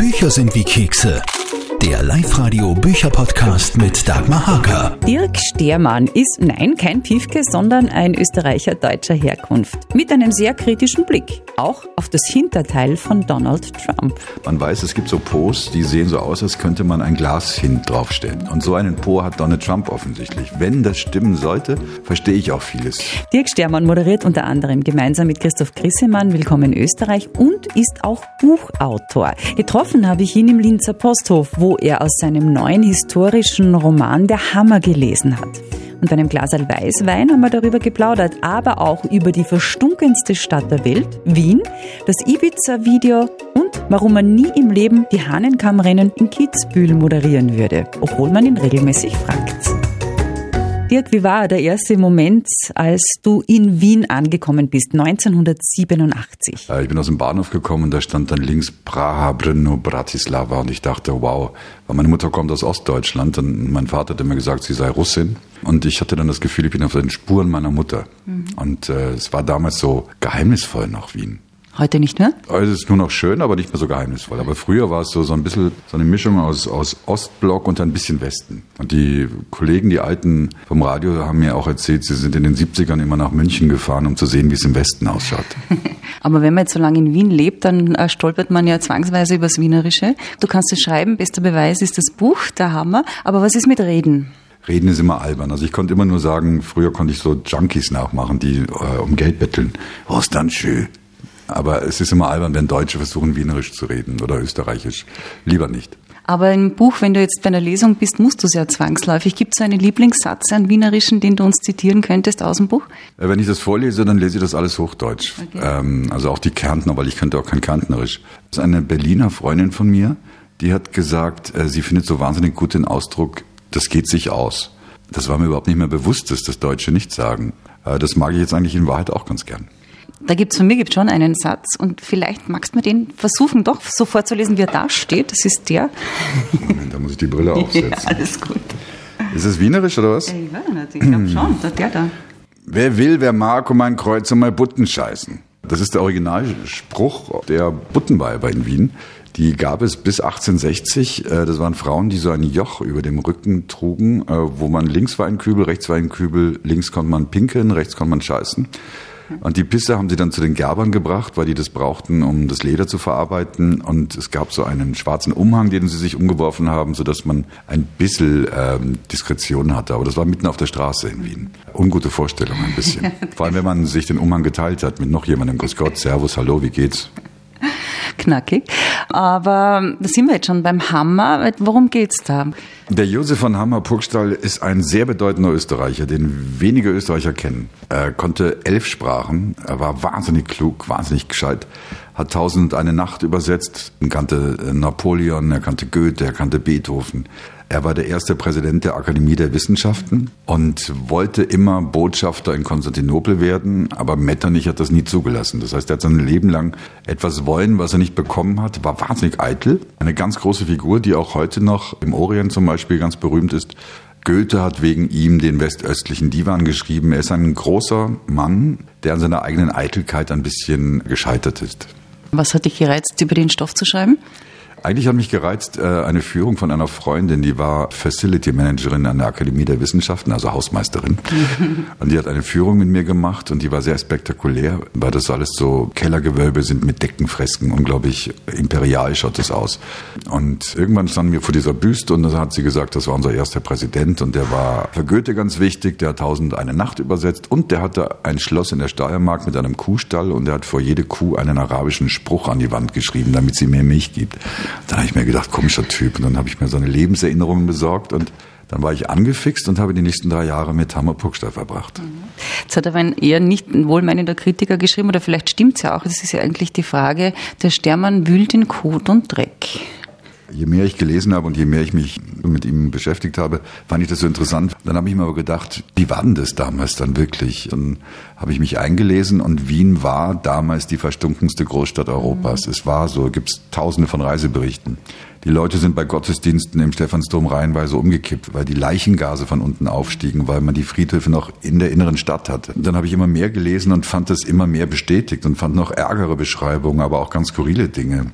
Bücher sind wie Kekse. Der Live-Radio Bücher-Podcast mit Dagmar Hager. Dirk Stermann ist, nein, kein Piefke, sondern ein Österreicher deutscher Herkunft. Mit einem sehr kritischen Blick. Auch auf das Hinterteil von Donald Trump. Man weiß, es gibt so Posts, die sehen so aus, als könnte man ein Glas hin draufstellen. Und so einen Po hat Donald Trump offensichtlich. Wenn das stimmen sollte, verstehe ich auch vieles. Dirk Stermann moderiert unter anderem gemeinsam mit Christoph Grissemann Willkommen in Österreich und ist auch Buchautor. Getroffen habe ich ihn im Linzer Posthof, wo er aus seinem neuen historischen Roman Der Hammer gelesen hat. Und einem Glasal Weißwein haben wir darüber geplaudert, aber auch über die verstunkenste Stadt der Welt, Wien, das Ibiza-Video und warum man nie im Leben die Hahnenkammrennen in Kitzbühel moderieren würde, obwohl man ihn regelmäßig fragt. Dirk, wie war der erste Moment, als du in Wien angekommen bist, 1987? Ich bin aus dem Bahnhof gekommen und da stand dann links Praha, Brno, Bratislava und ich dachte, wow, weil meine Mutter kommt aus Ostdeutschland und mein Vater hat immer gesagt, sie sei Russin und ich hatte dann das Gefühl, ich bin auf den Spuren meiner Mutter. Mhm. Und äh, es war damals so geheimnisvoll nach Wien. Heute nicht mehr? Ist es nur noch schön, aber nicht mehr so geheimnisvoll. Aber früher war es so, so ein bisschen so eine Mischung aus, aus Ostblock und ein bisschen Westen. Und die Kollegen, die Alten vom Radio, haben mir auch erzählt, sie sind in den 70ern immer nach München gefahren, um zu sehen, wie es im Westen ausschaut. aber wenn man jetzt so lange in Wien lebt, dann äh, stolpert man ja zwangsweise übers Wienerische. Du kannst es schreiben, bester Beweis ist das Buch, der Hammer. Aber was ist mit Reden? Reden ist immer albern. Also ich konnte immer nur sagen, früher konnte ich so Junkies nachmachen, die äh, um Geld betteln. Was dann schön? Aber es ist immer albern, wenn Deutsche versuchen, Wienerisch zu reden oder Österreichisch. Lieber nicht. Aber im Buch, wenn du jetzt bei einer Lesung bist, musst du es ja zwangsläufig. Gibt es einen Lieblingssatz an Wienerischen, den du uns zitieren könntest aus dem Buch? Äh, wenn ich das vorlese, dann lese ich das alles Hochdeutsch. Okay. Ähm, also auch die Kärntner, weil ich könnte auch kein Kärntnerisch. Das ist eine Berliner Freundin von mir, die hat gesagt, äh, sie findet so wahnsinnig gut den Ausdruck, das geht sich aus. Das war mir überhaupt nicht mehr bewusst, dass das Deutsche nicht sagen. Äh, das mag ich jetzt eigentlich in Wahrheit auch ganz gern. Da gibt es von mir gibt's schon einen Satz und vielleicht magst du mir den versuchen, doch so vorzulesen, wie er da steht. Das ist der. Moment, da muss ich die Brille aufsetzen. ja, alles gut. Ist es wienerisch oder was? Ich weiß nicht, ich glaube schon, der da. Wer will, wer mag, um mein Kreuz und mein Butten scheißen. Das ist der Originalspruch der Buttenweiber in Wien. Die gab es bis 1860. Äh, das waren Frauen, die so ein Joch über dem Rücken trugen, äh, wo man links war ein Kübel, rechts war ein Kübel, links konnte man pinkeln, rechts konnte man scheißen. Und die Pisse haben sie dann zu den Gerbern gebracht, weil die das brauchten, um das Leder zu verarbeiten. Und es gab so einen schwarzen Umhang, den sie sich umgeworfen haben, sodass man ein bisschen ähm, Diskretion hatte. Aber das war mitten auf der Straße in Wien. Ungute Vorstellung ein bisschen. Vor allem, wenn man sich den Umhang geteilt hat mit noch jemandem. Grüß Gott, Servus, Hallo, wie geht's? Knackig. Aber da sind wir jetzt schon beim Hammer. Worum geht's da? Der Josef von Hammer-Purgstall ist ein sehr bedeutender Österreicher, den wenige Österreicher kennen. Er konnte elf Sprachen, er war wahnsinnig klug, wahnsinnig gescheit, hat Tausend eine Nacht übersetzt, er kannte Napoleon, er kannte Goethe, er kannte Beethoven. Er war der erste Präsident der Akademie der Wissenschaften und wollte immer Botschafter in Konstantinopel werden, aber Metternich hat das nie zugelassen. Das heißt, er hat sein Leben lang etwas wollen, was er nicht bekommen hat, war wahnsinnig eitel. Eine ganz große Figur, die auch heute noch im Orient zum Beispiel ganz berühmt ist. Goethe hat wegen ihm den westöstlichen Divan geschrieben. Er ist ein großer Mann, der an seiner eigenen Eitelkeit ein bisschen gescheitert ist. Was hat dich gereizt, über den Stoff zu schreiben? Eigentlich hat mich gereizt äh, eine Führung von einer Freundin, die war Facility Managerin an der Akademie der Wissenschaften, also Hausmeisterin. und die hat eine Führung mit mir gemacht und die war sehr spektakulär, weil das alles so Kellergewölbe sind mit Deckenfresken, unglaublich imperial schaut das aus. Und irgendwann standen wir vor dieser Büste und da hat sie gesagt, das war unser erster Präsident und der war für Goethe ganz wichtig, der hat tausend eine Nacht übersetzt und der hatte ein Schloss in der Steiermark mit einem Kuhstall und der hat vor jede Kuh einen arabischen Spruch an die Wand geschrieben, damit sie mehr Milch gibt. Dann habe ich mir gedacht, komischer Typ. Und dann habe ich mir so eine Lebenserinnerung besorgt und dann war ich angefixt und habe die nächsten drei Jahre mit Hammer Puckstein verbracht. Jetzt hat aber ein eher nicht wohlmeinender Kritiker geschrieben, oder vielleicht stimmt es ja auch, das ist ja eigentlich die Frage, der Stermann wühlt in Kot und Dreck je mehr ich gelesen habe und je mehr ich mich mit ihm beschäftigt habe, fand ich das so interessant. Dann habe ich mir aber gedacht, wie war denn das damals dann wirklich? Dann habe ich mich eingelesen und Wien war damals die verstunkenste Großstadt Europas. Mhm. Es war so, gibt es tausende von Reiseberichten. Die Leute sind bei Gottesdiensten im Stephansdom reihenweise umgekippt, weil die Leichengase von unten aufstiegen, weil man die Friedhöfe noch in der inneren Stadt hatte. Dann habe ich immer mehr gelesen und fand das immer mehr bestätigt und fand noch ärgere Beschreibungen, aber auch ganz skurrile Dinge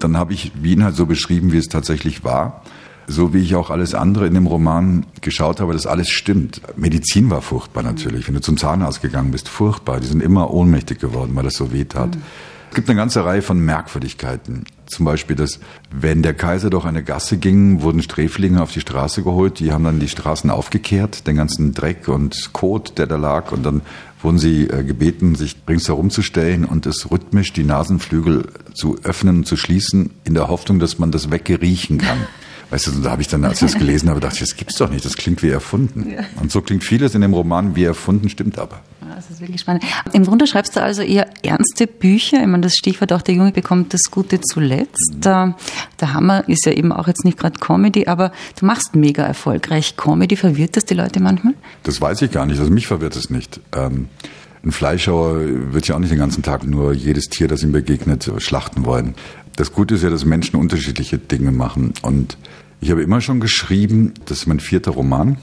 dann habe ich Wien halt so beschrieben, wie es tatsächlich war. So wie ich auch alles andere in dem Roman geschaut habe, dass alles stimmt. Medizin war furchtbar natürlich. Wenn du zum Zahnarzt gegangen bist, furchtbar. Die sind immer ohnmächtig geworden, weil das so weh tat. Mhm. Es gibt eine ganze Reihe von Merkwürdigkeiten. Zum Beispiel, dass wenn der Kaiser durch eine Gasse ging, wurden Sträflinge auf die Straße geholt. Die haben dann die Straßen aufgekehrt, den ganzen Dreck und Kot, der da lag. Und dann wurden sie äh, gebeten, sich ringsherum zu stellen und es rhythmisch die Nasenflügel zu öffnen und zu schließen, in der Hoffnung, dass man das weggeriechen kann. Weißt du, da habe ich dann, als ich das gelesen habe, dachte ich, das gibt's doch nicht, das klingt wie erfunden. Ja. Und so klingt vieles in dem Roman wie erfunden, stimmt aber. Das ist wirklich spannend. Im Grunde schreibst du also eher ernste Bücher. Ich meine, das Stichwort auch der Junge bekommt das Gute zuletzt. Mhm. Der Hammer ist ja eben auch jetzt nicht gerade Comedy, aber du machst mega erfolgreich Comedy. Verwirrt das die Leute manchmal? Das weiß ich gar nicht. Also mich verwirrt es nicht. Ähm, ein Fleischhauer wird ja auch nicht den ganzen Tag nur jedes Tier, das ihm begegnet, schlachten wollen. Das Gute ist ja, dass Menschen unterschiedliche Dinge machen. Und ich habe immer schon geschrieben, das ist mein vierter Roman.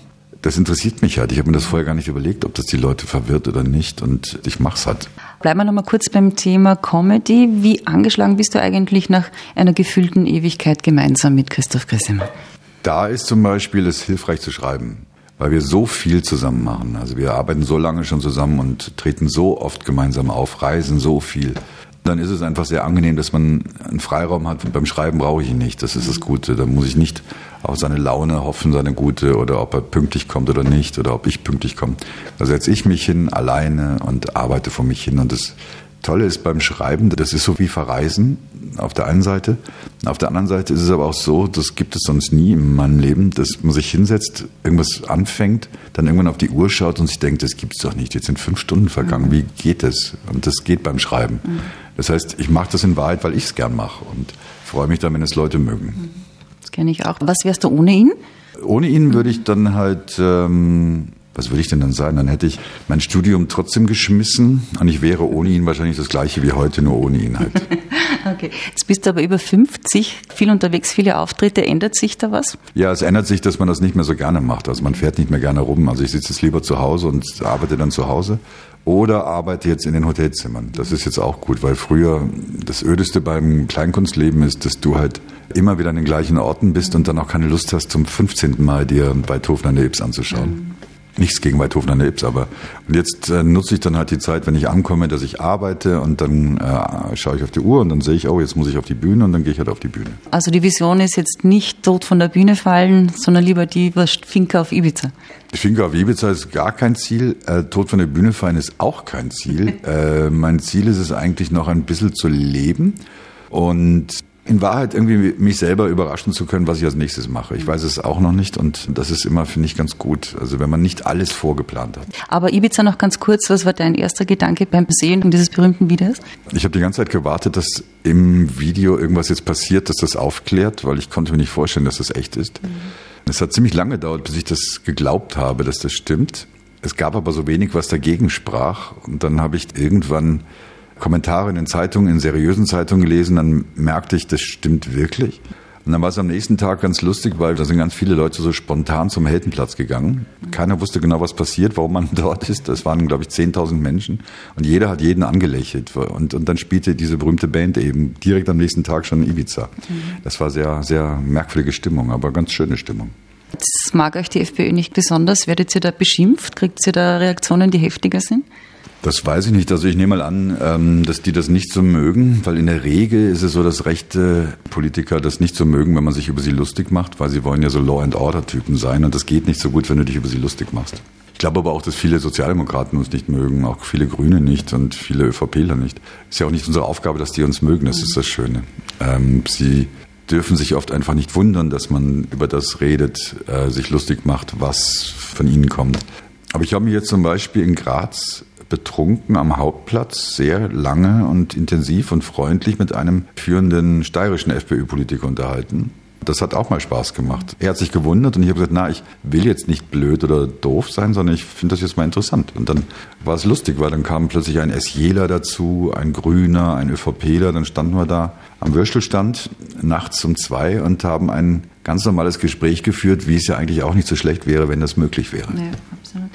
Das interessiert mich halt. Ich habe mir das vorher gar nicht überlegt, ob das die Leute verwirrt oder nicht. Und ich mache es halt. Bleiben wir nochmal kurz beim Thema Comedy. Wie angeschlagen bist du eigentlich nach einer gefühlten Ewigkeit gemeinsam mit Christoph Grissemann? Da ist zum Beispiel es hilfreich zu schreiben, weil wir so viel zusammen machen. Also wir arbeiten so lange schon zusammen und treten so oft gemeinsam auf, reisen so viel dann ist es einfach sehr angenehm, dass man einen Freiraum hat. Beim Schreiben brauche ich ihn nicht. Das ist das Gute. Da muss ich nicht auf seine Laune hoffen, seine gute, oder ob er pünktlich kommt oder nicht, oder ob ich pünktlich komme. Da setze ich mich hin alleine und arbeite vor mich hin. Und das Tolle ist beim Schreiben, das ist so wie Verreisen auf der einen Seite. Auf der anderen Seite ist es aber auch so, das gibt es sonst nie in meinem Leben, dass man sich hinsetzt, irgendwas anfängt, dann irgendwann auf die Uhr schaut und sich denkt, das gibt's doch nicht. Jetzt sind fünf Stunden vergangen. Wie geht das? Und das geht beim Schreiben. Mhm. Das heißt, ich mache das in Wahrheit, weil ich es gern mache und freue mich dann, wenn es Leute mögen. Das kenne ich auch. Was wärst du ohne ihn? Ohne ihn würde ich dann halt, ähm, was würde ich denn dann sein? Dann hätte ich mein Studium trotzdem geschmissen und ich wäre ohne ihn wahrscheinlich das gleiche wie heute, nur ohne ihn halt. okay, jetzt bist du aber über 50, viel unterwegs, viele Auftritte. Ändert sich da was? Ja, es ändert sich, dass man das nicht mehr so gerne macht. Also man fährt nicht mehr gerne rum. Also ich sitze jetzt lieber zu Hause und arbeite dann zu Hause oder arbeite jetzt in den Hotelzimmern. Das ist jetzt auch gut, weil früher das Ödeste beim Kleinkunstleben ist, dass du halt immer wieder an den gleichen Orten bist und dann auch keine Lust hast, zum 15. Mal dir bei Tofner Nebs anzuschauen. Nichts gegen Beethoven an der Ips, aber und jetzt äh, nutze ich dann halt die Zeit, wenn ich ankomme, dass ich arbeite und dann äh, schaue ich auf die Uhr und dann sehe ich, oh, jetzt muss ich auf die Bühne und dann gehe ich halt auf die Bühne. Also die Vision ist jetzt nicht tot von der Bühne fallen, sondern lieber die Finca auf Ibiza. Die Finca auf Ibiza ist gar kein Ziel. Äh, tot von der Bühne fallen ist auch kein Ziel. äh, mein Ziel ist es eigentlich noch ein bisschen zu leben und in Wahrheit irgendwie mich selber überraschen zu können, was ich als nächstes mache. Ich weiß es auch noch nicht und das ist immer, finde ich, ganz gut. Also wenn man nicht alles vorgeplant hat. Aber Ibiza noch ganz kurz, was war dein erster Gedanke beim Sehen dieses berühmten Videos? Ich habe die ganze Zeit gewartet, dass im Video irgendwas jetzt passiert, dass das aufklärt, weil ich konnte mir nicht vorstellen, dass das echt ist. Mhm. Es hat ziemlich lange gedauert, bis ich das geglaubt habe, dass das stimmt. Es gab aber so wenig, was dagegen sprach. Und dann habe ich irgendwann Kommentare in den Zeitungen, in seriösen Zeitungen gelesen, dann merkte ich, das stimmt wirklich. Und dann war es am nächsten Tag ganz lustig, weil da sind ganz viele Leute so spontan zum Heldenplatz gegangen. Keiner wusste genau, was passiert, warum man dort ist. Das waren, glaube ich, 10.000 Menschen. Und jeder hat jeden angelächelt. Und, und dann spielte diese berühmte Band eben direkt am nächsten Tag schon in Ibiza. Das war sehr, sehr merkwürdige Stimmung, aber ganz schöne Stimmung. Das mag euch die FPÖ nicht besonders. Werdet ihr da beschimpft? Kriegt ihr da Reaktionen, die heftiger sind? Das weiß ich nicht. Also ich nehme mal an, ähm, dass die das nicht so mögen, weil in der Regel ist es so, dass rechte Politiker das nicht so mögen, wenn man sich über sie lustig macht, weil sie wollen ja so Law and Order Typen sein und das geht nicht so gut, wenn du dich über sie lustig machst. Ich glaube aber auch, dass viele Sozialdemokraten uns nicht mögen, auch viele Grüne nicht und viele ÖVPler nicht. Ist ja auch nicht unsere Aufgabe, dass die uns mögen, das ist das Schöne. Ähm, sie dürfen sich oft einfach nicht wundern, dass man über das redet, äh, sich lustig macht, was von ihnen kommt. Aber ich habe mich jetzt zum Beispiel in Graz betrunken am Hauptplatz sehr lange und intensiv und freundlich mit einem führenden steirischen FPÖ-Politiker unterhalten. Das hat auch mal Spaß gemacht. Er hat sich gewundert und ich habe gesagt, na, ich will jetzt nicht blöd oder doof sein, sondern ich finde das jetzt mal interessant. Und dann war es lustig, weil dann kam plötzlich ein SJler dazu, ein Grüner, ein ÖVPler, dann standen wir da am Würstelstand nachts um zwei und haben ein ganz normales Gespräch geführt, wie es ja eigentlich auch nicht so schlecht wäre, wenn das möglich wäre. Ja, absolut.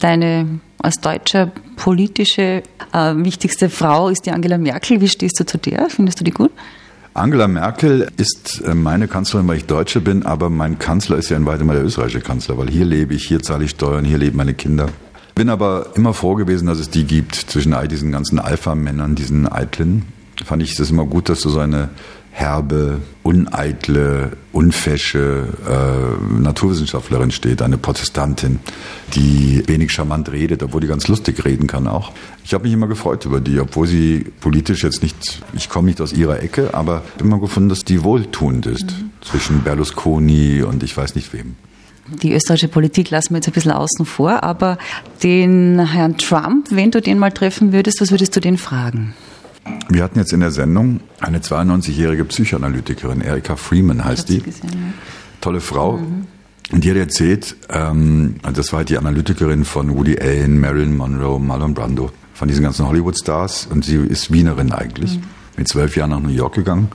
Deine als deutsche politische äh, wichtigste Frau ist die Angela Merkel. Wie stehst du zu der? Findest du die gut? Angela Merkel ist äh, meine Kanzlerin, weil ich Deutsche bin, aber mein Kanzler ist ja in weitem der österreichische Kanzler, weil hier lebe ich, hier zahle ich Steuern, hier leben meine Kinder. Bin aber immer froh gewesen, dass es die gibt zwischen all diesen ganzen Alpha-Männern, diesen Eitlen. Fand ich es immer gut, dass du so eine herbe, uneitle, unfäsche äh, Naturwissenschaftlerin steht, eine Protestantin, die wenig charmant redet, obwohl die ganz lustig reden kann auch. Ich habe mich immer gefreut über die, obwohl sie politisch jetzt nicht, ich komme nicht aus ihrer Ecke, aber immer gefunden, dass die wohltuend ist mhm. zwischen Berlusconi und ich weiß nicht wem. Die österreichische Politik lassen wir jetzt ein bisschen außen vor, aber den Herrn Trump, wenn du den mal treffen würdest, was würdest du den fragen? Wir hatten jetzt in der Sendung eine 92-jährige Psychoanalytikerin, Erika Freeman heißt die. Gesehen, ja. Tolle Frau. Mhm. Und die hat erzählt, ähm, das war halt die Analytikerin von Woody Allen, Marilyn Monroe, Marlon Brando, von diesen ganzen Hollywood-Stars. Und sie ist Wienerin eigentlich. Mhm. Mit zwölf Jahren nach New York gegangen,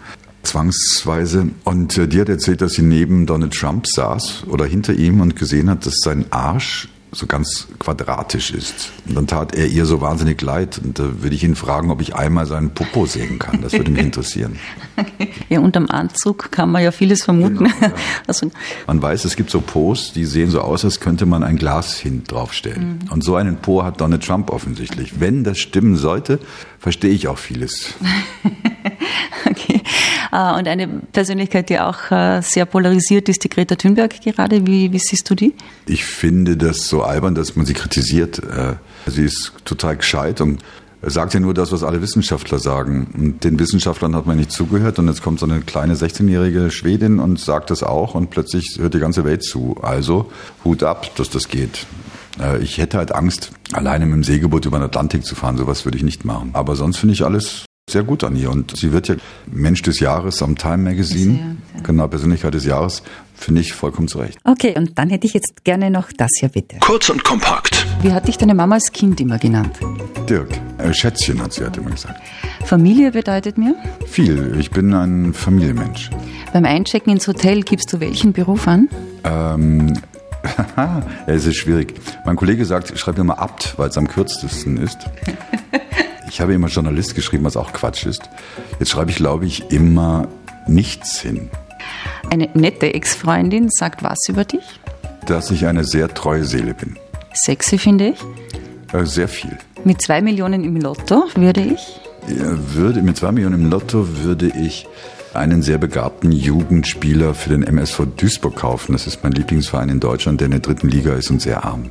zwangsweise. Und äh, die hat erzählt, dass sie neben Donald Trump saß oder hinter ihm und gesehen hat, dass sein Arsch so ganz quadratisch ist. Und dann tat er ihr so wahnsinnig leid. Und da würde ich ihn fragen, ob ich einmal seinen Popo sehen kann. Das würde mich interessieren. Ja, unterm Anzug kann man ja vieles vermuten. Genau, ja. Also, man weiß, es gibt so Po's, die sehen so aus, als könnte man ein Glas hin draufstellen. Mhm. Und so einen Po hat Donald Trump offensichtlich. Wenn das stimmen sollte, verstehe ich auch vieles. okay. Äh, und eine Persönlichkeit, die auch äh, sehr polarisiert ist, die Greta Thunberg gerade. Wie, wie siehst du die? Ich finde das so albern, dass man sie kritisiert. Äh, sie ist total gescheit und sagt ja nur das, was alle Wissenschaftler sagen. Und den Wissenschaftlern hat man nicht zugehört und jetzt kommt so eine kleine 16-jährige Schwedin und sagt das auch und plötzlich hört die ganze Welt zu. Also Hut ab, dass das geht. Ich hätte halt Angst, alleine mit dem Segelboot über den Atlantik zu fahren. Sowas würde ich nicht machen. Aber sonst finde ich alles sehr gut an ihr. Und sie wird ja Mensch des Jahres am Time Magazine. Ja, ja. Genau, Persönlichkeit des Jahres. Finde ich vollkommen zurecht. Okay, und dann hätte ich jetzt gerne noch das hier bitte. Kurz und kompakt. Wie hat dich deine Mama als Kind immer genannt? Dirk. Äh, Schätzchen hat sie halt immer gesagt. Familie bedeutet mir? Viel. Ich bin ein Familienmensch. Beim Einchecken ins Hotel gibst du welchen Beruf an? Ähm, es ist schwierig. Mein Kollege sagt, schreib mir mal Abt, weil es am kürzesten ist. Ich habe immer Journalist geschrieben, was auch Quatsch ist. Jetzt schreibe ich, glaube ich, immer nichts hin. Eine nette Ex-Freundin sagt was über dich? Dass ich eine sehr treue Seele bin. Sexy finde ich? Äh, sehr viel. Mit zwei Millionen im Lotto würde ich? Würde, mit zwei Millionen im Lotto würde ich einen sehr begabten Jugendspieler für den MSV Duisburg kaufen. Das ist mein Lieblingsverein in Deutschland, der in der dritten Liga ist und sehr arm.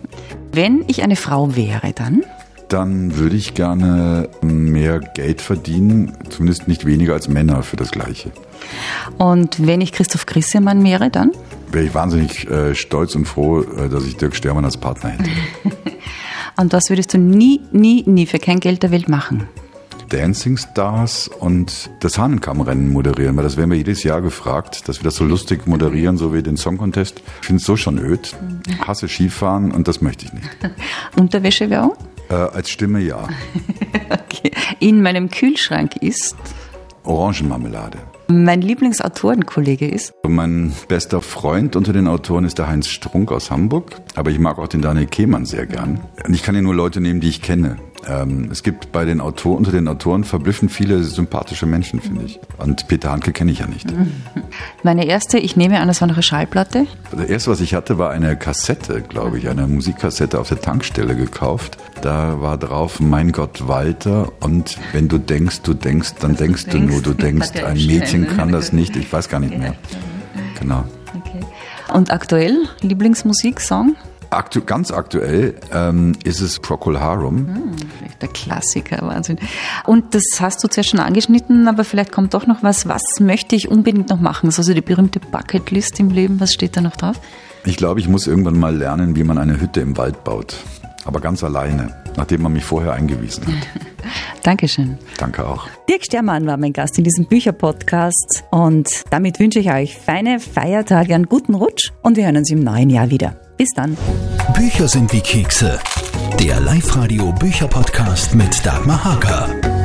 Wenn ich eine Frau wäre, dann? Dann würde ich gerne mehr Geld verdienen, zumindest nicht weniger als Männer für das Gleiche. Und wenn ich Christoph Grissemann wäre, dann? Wäre ich wahnsinnig äh, stolz und froh, äh, dass ich Dirk Stermann als Partner hätte. und was würdest du nie, nie, nie für kein Geld der Welt machen? Dancing Stars und das Hahnenkammrennen moderieren, weil das werden wir jedes Jahr gefragt, dass wir das so lustig moderieren, so wie den Song Contest. Ich finde es so schon öd. Hasse Skifahren und das möchte ich nicht. Unterwäschewerbung? Äh, als Stimme ja. okay. In meinem Kühlschrank ist Orangenmarmelade. Mein Lieblingsautorenkollege ist? Mein bester Freund unter den Autoren ist der Heinz Strunk aus Hamburg, aber ich mag auch den Daniel Kehmann sehr gern. Und ich kann ja nur Leute nehmen, die ich kenne. Ähm, es gibt bei den Autoren, unter den Autoren verblüffend viele sympathische Menschen, finde ich. Und Peter Handke kenne ich ja nicht. Meine erste, ich nehme an, das war noch eine Schallplatte. Das erste, was ich hatte, war eine Kassette, glaube ich, eine Musikkassette auf der Tankstelle gekauft. Da war drauf, mein Gott, Walter. Und wenn du denkst, du denkst, dann du denkst, du nur, du denkst. Ein Mädchen kann das nicht. Ich weiß gar nicht mehr. Genau. Okay. Und aktuell, Lieblingsmusiksong? Aktu ganz aktuell ähm, ist es Procol Harum. Hm, der Klassiker, Wahnsinn. Und das hast du zuerst schon angeschnitten, aber vielleicht kommt doch noch was. Was möchte ich unbedingt noch machen? Also die berühmte Bucketlist im Leben, was steht da noch drauf? Ich glaube, ich muss irgendwann mal lernen, wie man eine Hütte im Wald baut. Aber ganz alleine, nachdem man mich vorher eingewiesen hat. Dankeschön. Danke auch. Dirk Stermann war mein Gast in diesem Bücherpodcast und damit wünsche ich euch feine Feiertage, einen guten Rutsch und wir hören uns im neuen Jahr wieder. Bis dann. Bücher sind wie Kekse. Der Live-Radio Bücherpodcast mit Dagmar Hager.